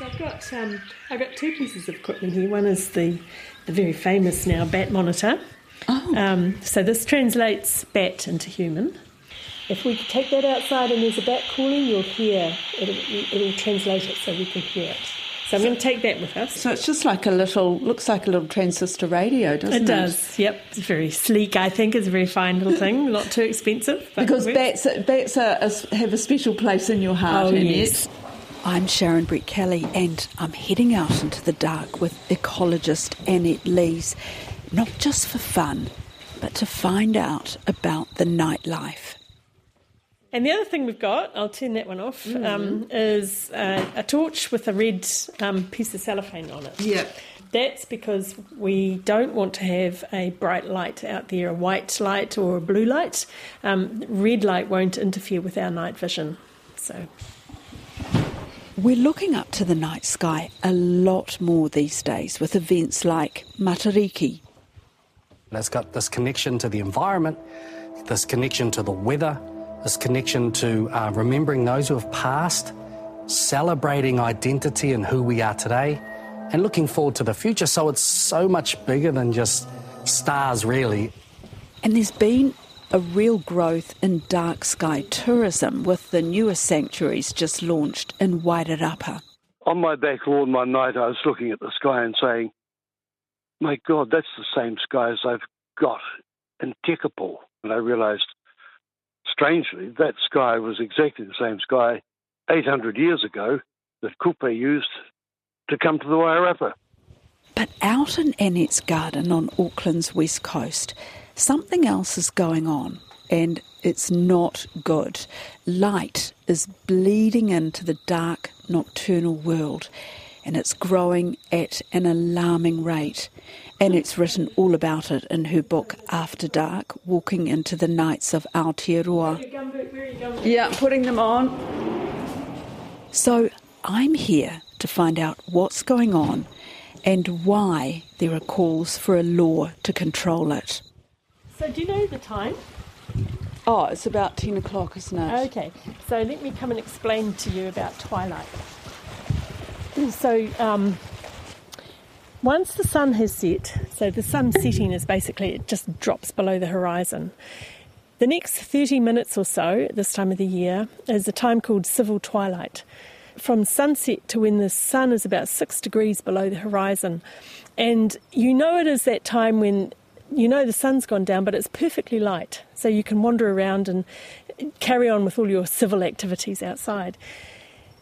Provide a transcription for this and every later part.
So I've got um, I've got two pieces of equipment here. One is the the very famous now bat monitor. Oh. Um, so this translates bat into human. If we take that outside and there's a bat calling, you'll hear it'll, it'll translate it so we can hear it. So I'm going to take that with us. So it's just like a little, looks like a little transistor radio, doesn't it? It does, yep. It's very sleek, I think. It's a very fine little thing, not too expensive. Because bats, bats are, have a special place in your heart, Oh, yes. I'm Sharon Brettkelly, and I'm heading out into the dark with ecologist Annette Lees, not just for fun, but to find out about the nightlife. And the other thing we've got, I'll turn that one off, um, is uh, a torch with a red um, piece of cellophane on it. Yep. That's because we don't want to have a bright light out there, a white light or a blue light. Um, red light won't interfere with our night vision. So, We're looking up to the night sky a lot more these days with events like Matariki. And It's got this connection to the environment, this connection to the weather, this connection to uh, remembering those who have passed, celebrating identity and who we are today, and looking forward to the future. So it's so much bigger than just stars, really. And there's been a real growth in dark sky tourism with the newest sanctuaries just launched in Wairarapa. on my back lawn one night, I was looking at the sky and saying, "My God, that's the same sky as I've got in Tekapo." And I realised, strangely, that sky was exactly the same sky 800 years ago that Kupe used to come to the Wairarapa. But out in Annette's garden on Auckland's west coast, something else is going on, and it's not good. Light is bleeding into the dark nocturnal world, and it's growing at an alarming rate. Annette's written all about it in her book After Dark Walking into the Nights of Aotearoa. Yeah, putting them on. So I'm here to find out what's going on and why there are calls for a law to control it. So do you know the time? Oh, it's about 10 o'clock, isn't it? Okay, so let me come and explain to you about twilight. So, um, once the sun has set, so the sun setting is basically it just drops below the horizon. The next 30 minutes or so at this time of the year is a time called civil twilight. From sunset to when the sun is about six degrees below the horizon. And you know it is that time when you know the sun's gone down, but it's perfectly light. So you can wander around and carry on with all your civil activities outside.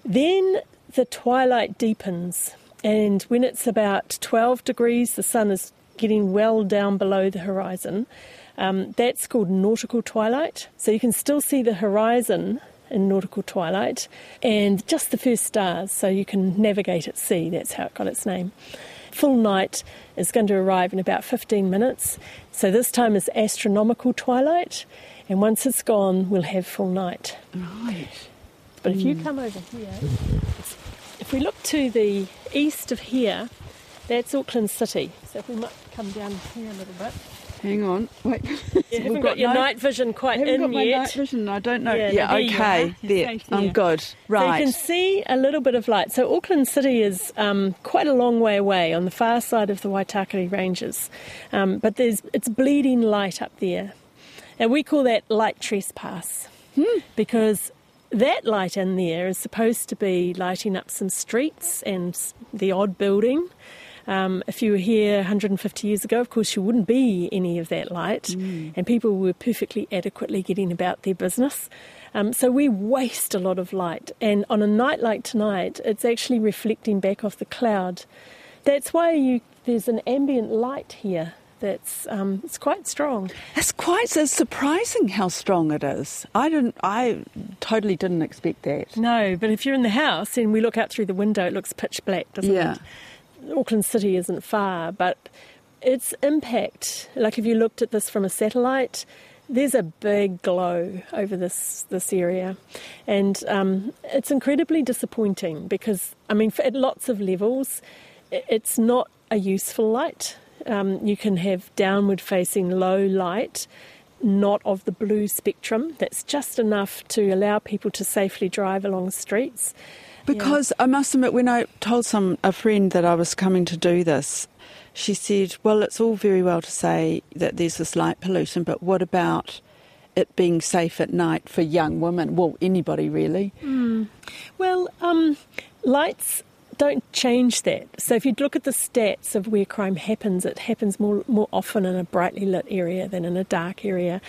Then the twilight deepens, and when it's about 12 degrees, the sun is getting well down below the horizon. Um, that's called nautical twilight. So you can still see the horizon in nautical twilight and just the first stars, so you can navigate at sea. That's how it got its name. Full night is going to arrive in about 15 minutes. So this time is astronomical twilight, and once it's gone, we'll have full night. Right. But if you hmm. come over here, if we look to the east of here, that's Auckland City. So if we might come down here a little bit. Hang on. Wait. You We've haven't got, your no- night vision quite in got my yet. night vision. I don't know. Yeah, Yeah, okay. There. I'm good. So Right. you can see a little bit of light. So Auckland City is um, quite a long way away on the far side of the Waitakere Ranges, um, but there's it's bleeding light up there, and we call that light trespass because that light in there is supposed to be lighting up some streets and the odd building. Um, if you were here 150 years ago, of course, you wouldn't be any of that light, and people were perfectly adequately getting about their business. Um, so we waste a lot of light, and on a night like tonight, it's actually reflecting back off the cloud. That's why you there's an ambient light here. That's um, it's quite strong. It's quite it's surprising how strong it is. I didn't. I totally didn't expect that. No, but if you're in the house and we look out through the window, it looks pitch black, doesn't Yeah. it? Auckland City isn't far, but its impact, like if you looked at this from a satellite, there's a big glow over this this area, and um, it's incredibly disappointing because I mean, at lots of levels, it's not a useful light. Um, you can have downward facing low light, not of the blue spectrum. That's just enough to allow people to safely drive along streets. Because I must admit, when I told some a friend that I was coming to do this, she said, "Well, it's all very well to say that there's this light pollution, but what about it being safe at night for young women? Well, anybody really." Well, um, lights don't change that. So if you look at the stats of where crime happens, it happens more more often in a brightly lit area than in a dark area.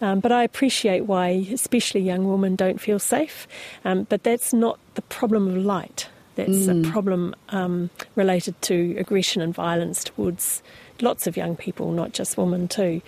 Um, but I appreciate why, especially young women, don't feel safe. Um, but that's not the problem of light. That's a problem um, related to aggression and violence towards lots of young people, not just women too.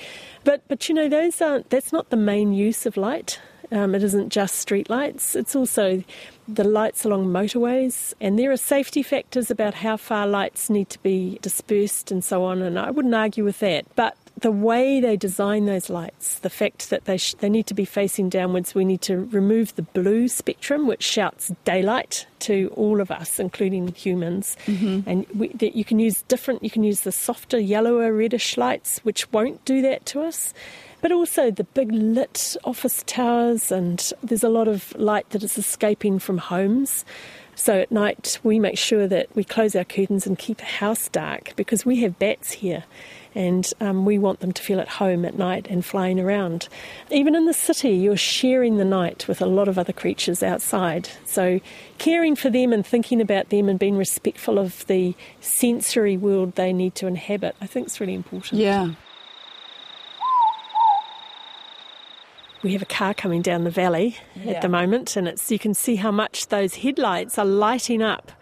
But but you know those aren't. That's not the main use of light. Um, it isn't just streetlights. It's also the lights along motorways, and there are safety factors about how far lights need to be dispersed and so on. And I wouldn't argue with that, but the way they design those lights, the fact that they sh- they need to be facing downwards, we need to remove the blue spectrum, which shouts daylight to all of us, including humans. And we, that you can use different. You can use the softer, yellower, reddish lights, which won't do that to us. But also the big lit office towers, and there's a lot of light that is escaping from homes. So at night, we make sure that we close our curtains and keep the house dark because we have bats here and um, we want them to feel at home at night and flying around. Even in the city, you're sharing the night with a lot of other creatures outside. So caring for them and thinking about them and being respectful of the sensory world they need to inhabit, I think is really important. Yeah. We have a car coming down the valley Yeah. at the moment, and it's you can see how much those headlights are lighting up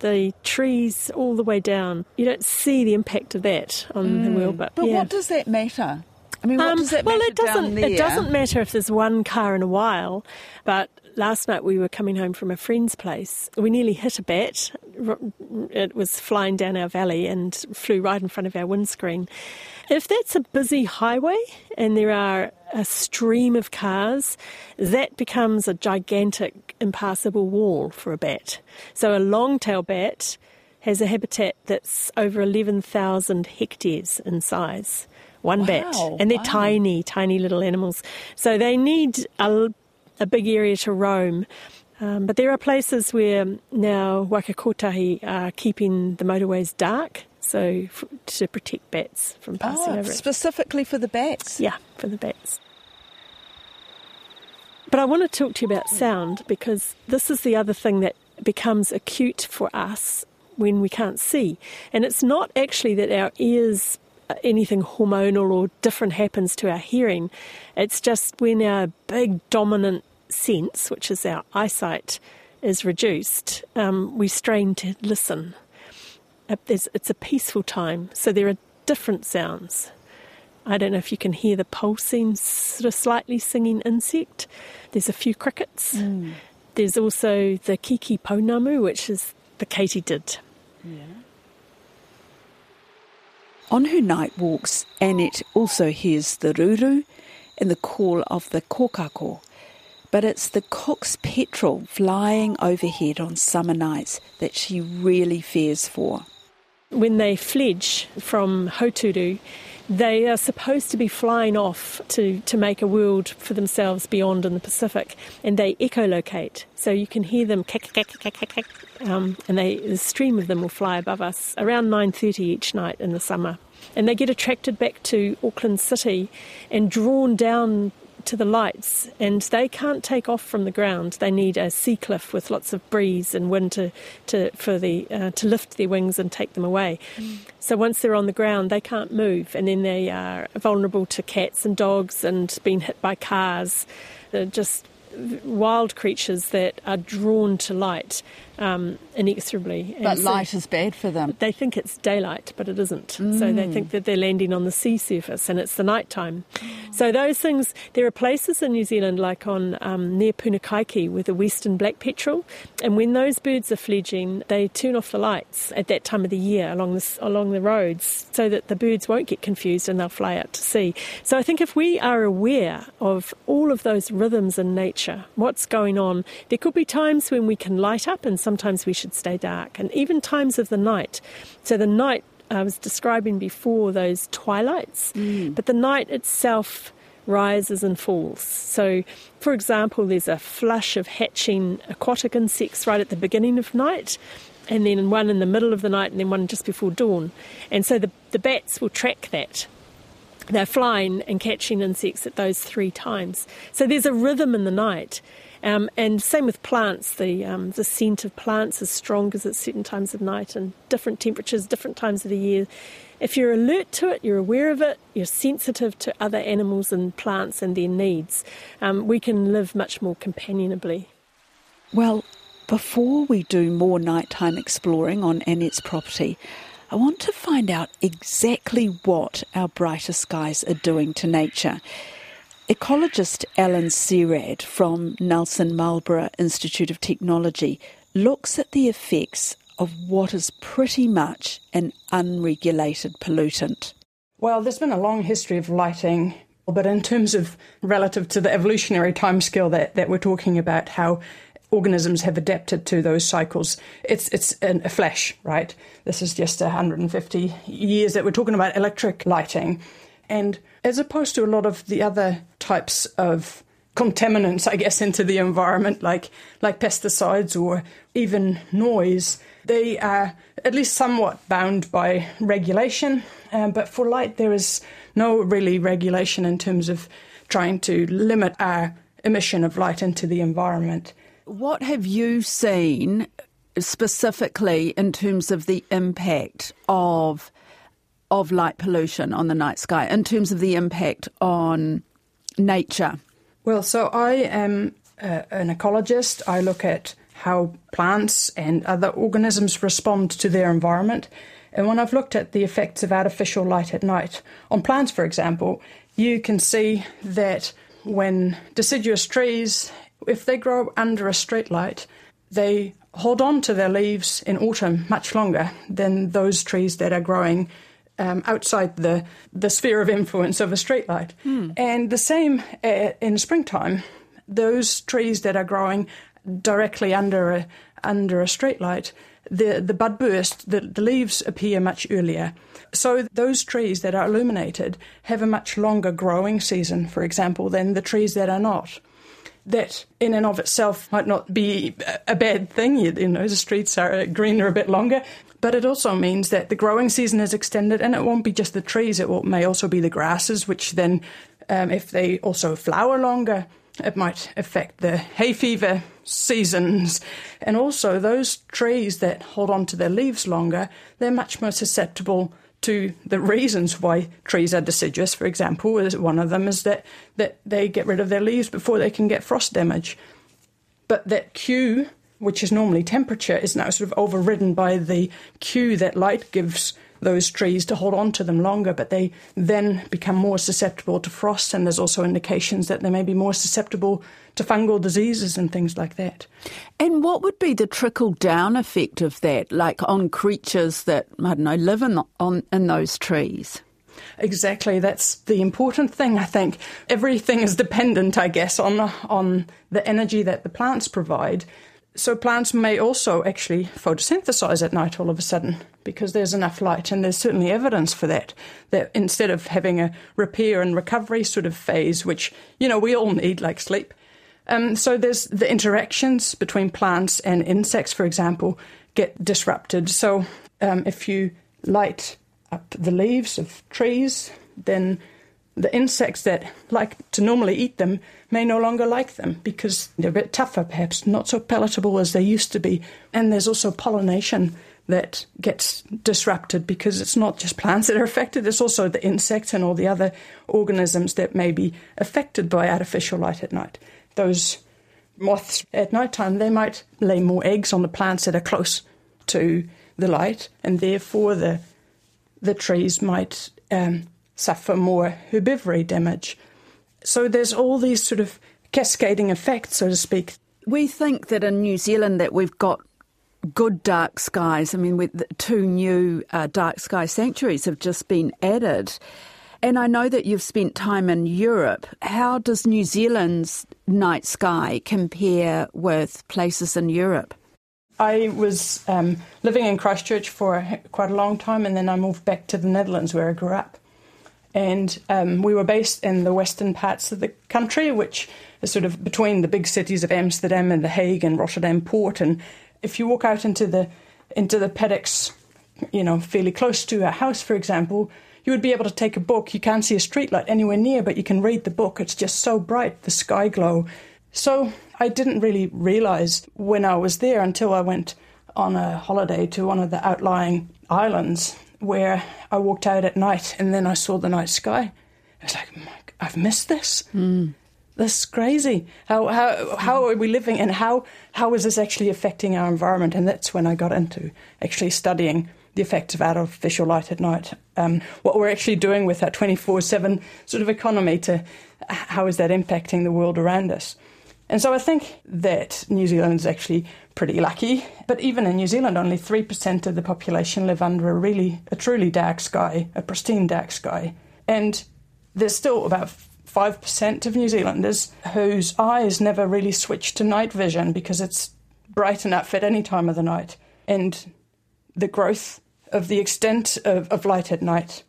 the trees all the way down. You don't see the impact of that on the world, but, But yeah. what does that matter? I mean, what Um, does that well, matter it doesn't. It doesn't matter if there's one car in a while. But last night we were coming home from a friend's place. We nearly hit a bat. It was flying down our valley and flew right in front of our windscreen. If that's a busy highway and there are a stream of cars, that becomes a gigantic impassable wall for a bat. So a long-tail bat has a habitat that's over 11,000 hectares in size. One bat. And they're wow. tiny, tiny little animals. So they need a, a big area to roam. Um, but there are places where now Waka Kotahi are keeping the motorways dark, so f- to protect bats from passing Oh, over it. specifically for the bats. Yeah, for the bats. But I want to talk to you about sound because this is the other thing that becomes acute for us when we can't see. And it's not actually that our ears, uh, anything hormonal or different happens to our hearing. It's just when our big dominant sense, which is our eyesight, is reduced, um, we strain to listen. Uh, It's a peaceful time, so there are different sounds. I don't know if you can hear the pulsing, sort of slightly singing insect. There's a few crickets. There's also the kikipounamu, which is the katydid. On her night walks, Annette also hears the ruru and the call of the kokako. But it's the cook's petrel flying overhead on summer nights that she really fears for. When they fledge from Hauturu, they are supposed to be flying off to, to make a world for themselves beyond in the Pacific, and they echolocate. So you can hear them cack, cack, cack, cack, cack, um, and they, a stream of them will fly above us around 9.30 each night in the summer. And they get attracted back to Auckland City and drawn down to the lights, and they can't take off from the ground. They need a sea cliff with lots of breeze and wind to, to for the uh, to lift their wings and take them away. So once they're on the ground, they can't move, and then they are vulnerable to cats and dogs and being hit by cars. They're just wild creatures that are drawn to light um, inexorably. And But so- light is bad for them. they think it's daylight, but it isn't. So they think that they're landing on the sea surface and it's the night time. So those things, there are places in New Zealand, like on um, near Punakaiki with the Westland black petrel, and when those birds are fledging, they turn off the lights at that time of the year along the along the roads, so that the birds won't get confused and they'll fly out to sea. So I think if we are aware of all of those rhythms in nature, what's going on, there could be times when we can light up and sometimes we should stay dark, and even times of the night. So the night I was describing before those twilights, mm. but the night itself rises and falls. So, for example, there's a flush of hatching aquatic insects right at the beginning of night, and then one in the middle of the night, and then one just before dawn. And so the, the bats will track that. They're flying and catching insects at those three times. So there's a rhythm in the night. Um, and same with plants, the um, the scent of plants is strong as at certain times of night and different temperatures, different times of the year. If you're alert to it, you're aware of it, you're sensitive to other animals and plants and their needs, um, we can live much more companionably. Well, before we do more nighttime exploring on Annette's property, I want to find out exactly what our brighter skies are doing to nature. Ecologist Ellen Cieraad from Nelson Marlborough Institute of Technology looks at the effects of what is pretty much an unregulated pollutant? Well, there's been a long history of lighting, but in terms of relative to the evolutionary timescale that, that we're talking about, how organisms have adapted to those cycles. It's it's a flash, right? This is just 150 years that we're talking about electric lighting, and as opposed to a lot of the other types of contaminants, I guess, into the environment, like like pesticides or even noise they are at least somewhat bound by regulation, um, but for light, there is no really regulation in terms of trying to limit our emission of light into the environment. What have you seen specifically in terms of the impact of of light pollution on the night sky, in terms of the impact on nature? Well, so I am uh, an ecologist. I look at how plants and other organisms respond to their environment. And when I've looked at the effects of artificial light at night on plants, for example, you can see that when deciduous trees, if they grow under a street light, they hold on to their leaves in autumn much longer than those trees that are growing um, outside the, the sphere of influence of a streetlight. Hmm. And the same uh, in springtime. Those trees that are growing directly under a under a streetlight, the the bud burst, the, the leaves appear much earlier. So those trees that are illuminated have a much longer growing season, for example, than the trees that are not. That in and of itself might not be a bad thing. You, you know, the streets are greener a bit longer, but it also means that the growing season is extended, and it won't be just the trees. It will, may also be the grasses, which then, um, if they also flower longer, it might affect the hay fever seasons. And also, those trees that hold on to their leaves longer, they're much more susceptible to the reasons why trees are deciduous. For example, one of them is that, that they get rid of their leaves before they can get frost damage. But that cue, which is normally temperature, is now sort of overridden by the cue that light gives those trees to hold on to them longer, but they then become more susceptible to frost, and there's also indications that they may be more susceptible to fungal diseases and things like that. And what would be the trickle down effect of that, like on creatures that, I don't know, live in, on, in those trees? Exactly, that's the important thing. I think everything is dependent, I guess, on on the energy that the plants provide. So plants may also actually photosynthesize at night all of a sudden because there's enough light, and there's certainly evidence for that. That instead of having a repair and recovery sort of phase, which you know we all need, like sleep, um, so there's the interactions between plants and insects, for example, get disrupted. So um, if you light up the leaves of trees, then the insects that like to normally eat them may no longer like them because they're a bit tougher, perhaps not so palatable as they used to be. And there's also pollination that gets disrupted because it's not just plants that are affected, it's also the insects and all the other organisms that may be affected by artificial light at night. Those moths at night time, they might lay more eggs on the plants that are close to the light, and therefore the the trees might um, suffer more herbivory damage. So there's all these sort of cascading effects, so to speak. We think that in New Zealand that we've got good dark skies. I mean, with two new uh, dark sky sanctuaries have just been added. And I know that you've spent time in Europe. How does New Zealand's night sky compare with places in Europe? I was um, living in Christchurch for quite a long time, and then I moved back to the Netherlands where I grew up. And um, we were based in the western parts of the country, which is sort of between the big cities of Amsterdam and The Hague and Rotterdam Port. And if you walk out into the into the paddocks, you know, fairly close to a house, for example, you would be able to take a book. You can't see a streetlight anywhere near, but you can read the book. It's just so bright, the sky glow. So I didn't really realize when I was there until I went on a holiday to one of the outlying islands where I walked out at night and then I saw the night sky. I was like, I've missed this. Mm. This is crazy. How, how, how are we living and how, how is this actually affecting our environment? And that's when I got into actually studying the effects of artificial light at night. Um, what we're actually doing with that 24 7 sort of economy to how is that impacting the world around us? And so I think that New Zealand is actually pretty lucky. But even in New Zealand, only 3% of the population live under a really, a truly dark sky, a pristine dark sky. And there's still about 5% of New Zealanders whose eyes never really switch to night vision because it's bright enough at any time of the night. And the growth of the extent of, of light at night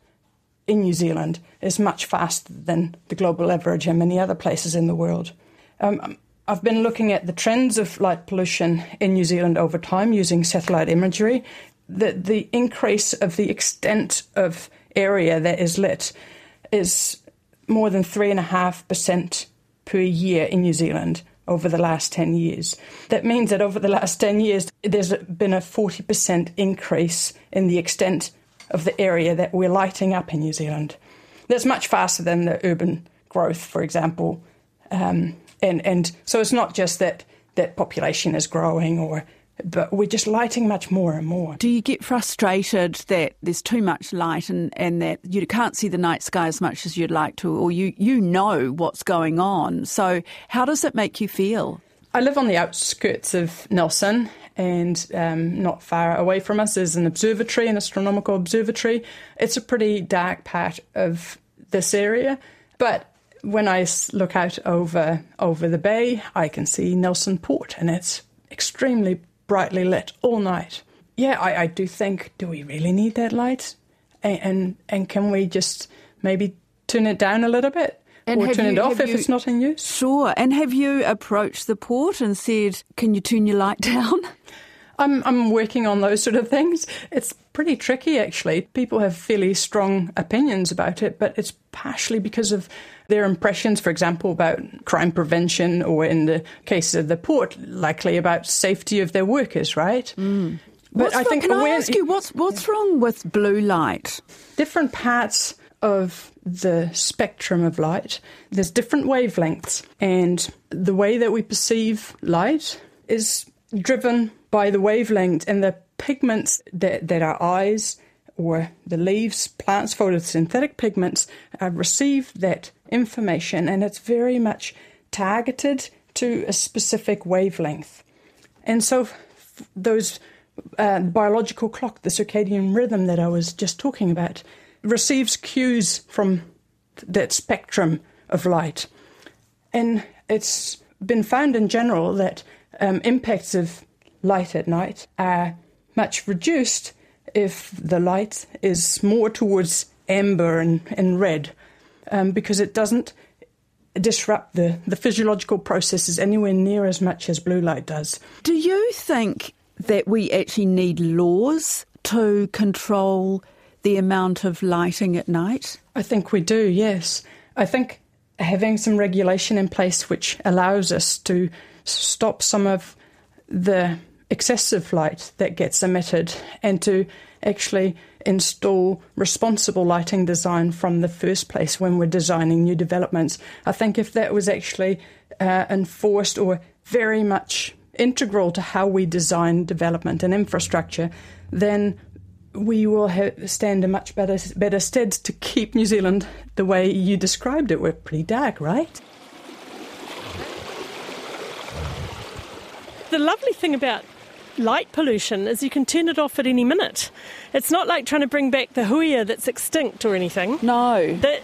in New Zealand is much faster than the global average and many other places in the world. Um, I've been looking at the trends of light pollution in New Zealand over time using satellite imagery. The, the increase of the extent of area that is lit is more than 3.5% per year in New Zealand over the last 10 years. That means that over the last 10 years, there's been a 40% increase in the extent of the area that we're lighting up in New Zealand. That's much faster than the urban growth, for example. Um, and, and so it's not just that, that population is growing or but we're just lighting much more and more. Do you get frustrated that there's too much light and, and that you can't see the night sky as much as you'd like to, or you, you know what's going on? So, how does it make you feel? I live on the outskirts of Nelson, and um, not far away from us is an observatory, an astronomical observatory. It's a pretty dark part of this area, but when I look out over over the bay, I can see Nelson Port, and it's extremely brightly lit all night. Yeah, I, I do think, do we really need that light? And, and, and can we just maybe turn it down a little bit? And or turn you, it off if you, it's not in use? Sure. And have you approached the port and said, can you turn your light down? I'm, I'm working on those sort of things. It's pretty tricky, actually. People have fairly strong opinions about it, but it's partially because of their impressions, for example, about crime prevention, or in the case of the port, likely about safety of their workers, right? Mm. But what's I think can I ask you what's what's wrong with blue light? Different parts of the spectrum of light. There's different wavelengths, and the way that we perceive light is driven by the wavelength and the pigments that, that our eyes or the leaves, plants, photosynthetic pigments uh, receive that information, and it's very much targeted to a specific wavelength. And so, f- those uh, biological clock, the circadian rhythm that I was just talking about, receives cues from that spectrum of light. And it's been found in general that um, impacts of light at night are much reduced if the light is more towards amber and, and red um, because it doesn't disrupt the, the physiological processes anywhere near as much as blue light does. Do you think that we actually need laws to control the amount of lighting at night? I think we do, yes. I think having some regulation in place which allows us to stop some of the excessive light that gets emitted and to actually install responsible lighting design from the first place when we're designing new developments. I think if that was actually uh, enforced or very much integral to how we design development and infrastructure, then we will stand a much better better stead to keep New Zealand the way you described it. We're pretty dark, right? The lovely thing about light pollution is you can turn it off at any minute. It's not like trying to bring back the huia that's extinct or anything. No.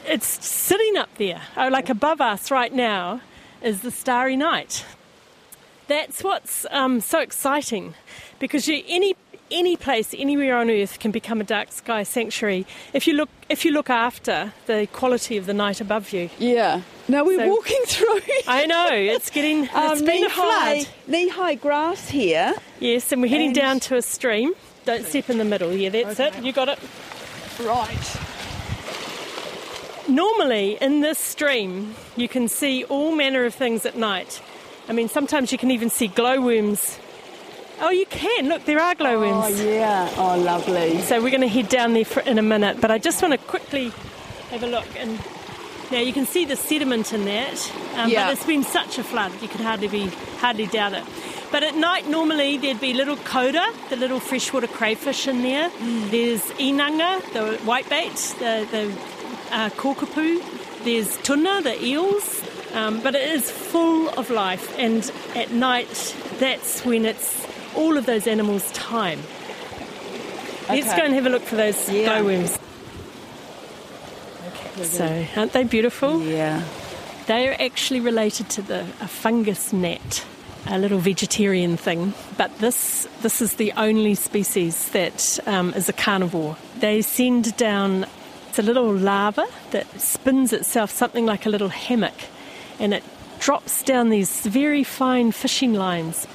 it's sitting up there, oh, like above us right now, is the starry night. That's what's um, so exciting because you, any any place anywhere on earth can become a dark sky sanctuary if you look if you look after the quality of the night above you. Yeah. Now we're So- walking through. I know it's getting it's um, been a knee-high, flood. knee-high grass here. Yes, and we're heading And- down to a stream. Don't step in the middle. Yeah, that's it. You got it. Right. Normally, in this stream, you can see all manner of things at night. I mean, sometimes you can even see glowworms. Oh, you can. Look, there are glowworms. Oh yeah. Oh, lovely. So we're going to head down there for, in a minute, but I just want to quickly have a look. And now you can see the sediment in that, um, Yeah. but it's been such a flood you could hardly be hardly doubt it. But at night, normally there'd be little kōura, the little freshwater crayfish in there. There's inanga, the whitebait, the the uh. There's tuna, the eels. Um, but it is full of life, and at night, that's when it's all of those animals' time. Let's go and have a look for those Yeah. glowworms. So, aren't they beautiful? Yeah. They are actually related to the a fungus gnat, a little vegetarian thing. But this this is the only species that um, is a carnivore. They send down it's a little larva that spins itself something like a little hammock, and it drops down these very fine fishing lines,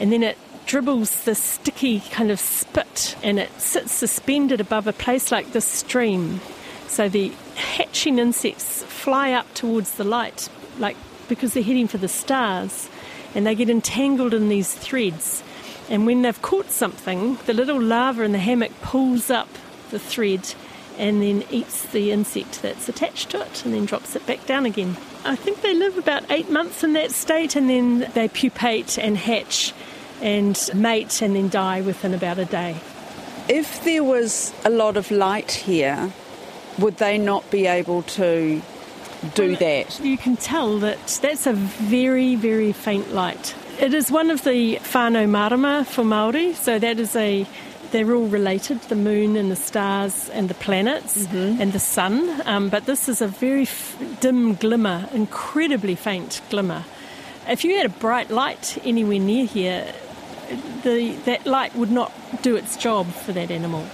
and then it dribbles this sticky kind of spit, and it sits suspended above a place like this stream. So the hatching insects fly up towards the light, like because they're heading for the stars, and they get entangled in these threads. And when they've caught something, the little larva in the hammock pulls up the thread and then eats the insect that's attached to it and then drops it back down again. I think they live about eight months in that state and then they pupate and hatch and mate and then die within about a day. If there was a lot of light here, would they not be able to do that? You can tell that that's a very, very faint light. It is one of the whānau mārama for Māori, so that is a they're all related the moon and the stars and the planets and the sun. Um, but this is a very f- dim glimmer, incredibly faint glimmer. If you had a bright light anywhere near here, the, that light would not do its job for that animal.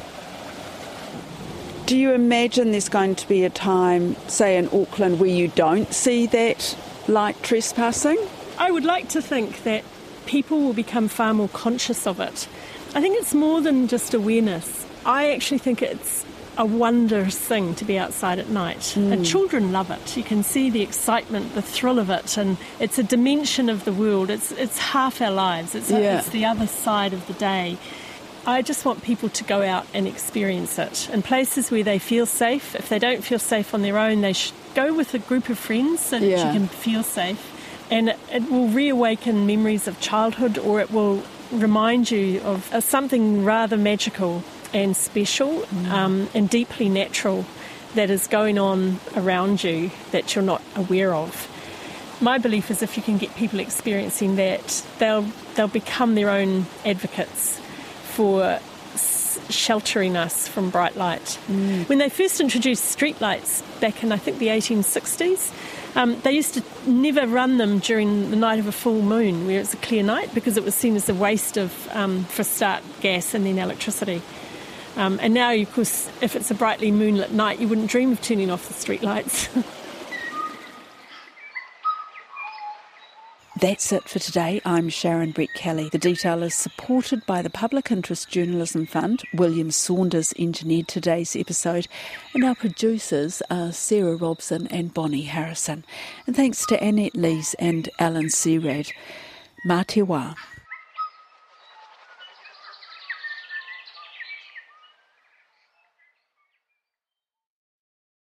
Do you imagine there's going to be a time, say in Auckland, where you don't see that light trespassing? I would like to think that people will become far more conscious of it. I think it's more than just awareness. I actually think it's a wondrous thing to be outside at night. And mm. children love it. You can see the excitement, the thrill of it, and it's a dimension of the world. It's it's half our lives. It's, Yeah. it's the other side of the day. I just want people to go out and experience it in places where they feel safe. If they don't feel safe on their own, they should go with a group of friends so that Yeah. you can feel safe. And it, it will reawaken memories of childhood or it will remind you of something rather magical and special um, and deeply natural that is going on around you that you're not aware of. My belief is if you can get people experiencing that, they'll they'll become their own advocates for s- sheltering us from bright light. When they first introduced streetlights back in I think the 1860s, um, they used to never run them during the night of a full moon, where it's a clear night, because it was seen as a waste of, um, for start, gas and then electricity. Um, and now, of course, if it's a brightly moonlit night, you wouldn't dream of turning off the streetlights. That's it for today. I'm Sharon Brettkelly. The detail is supported by the Public Interest Journalism Fund. William Saunders engineered today's episode, and our producers are Sarah Robson and Bonnie Harrison. And thanks to Annette Lees and Ellen Cieraad. Mā wā.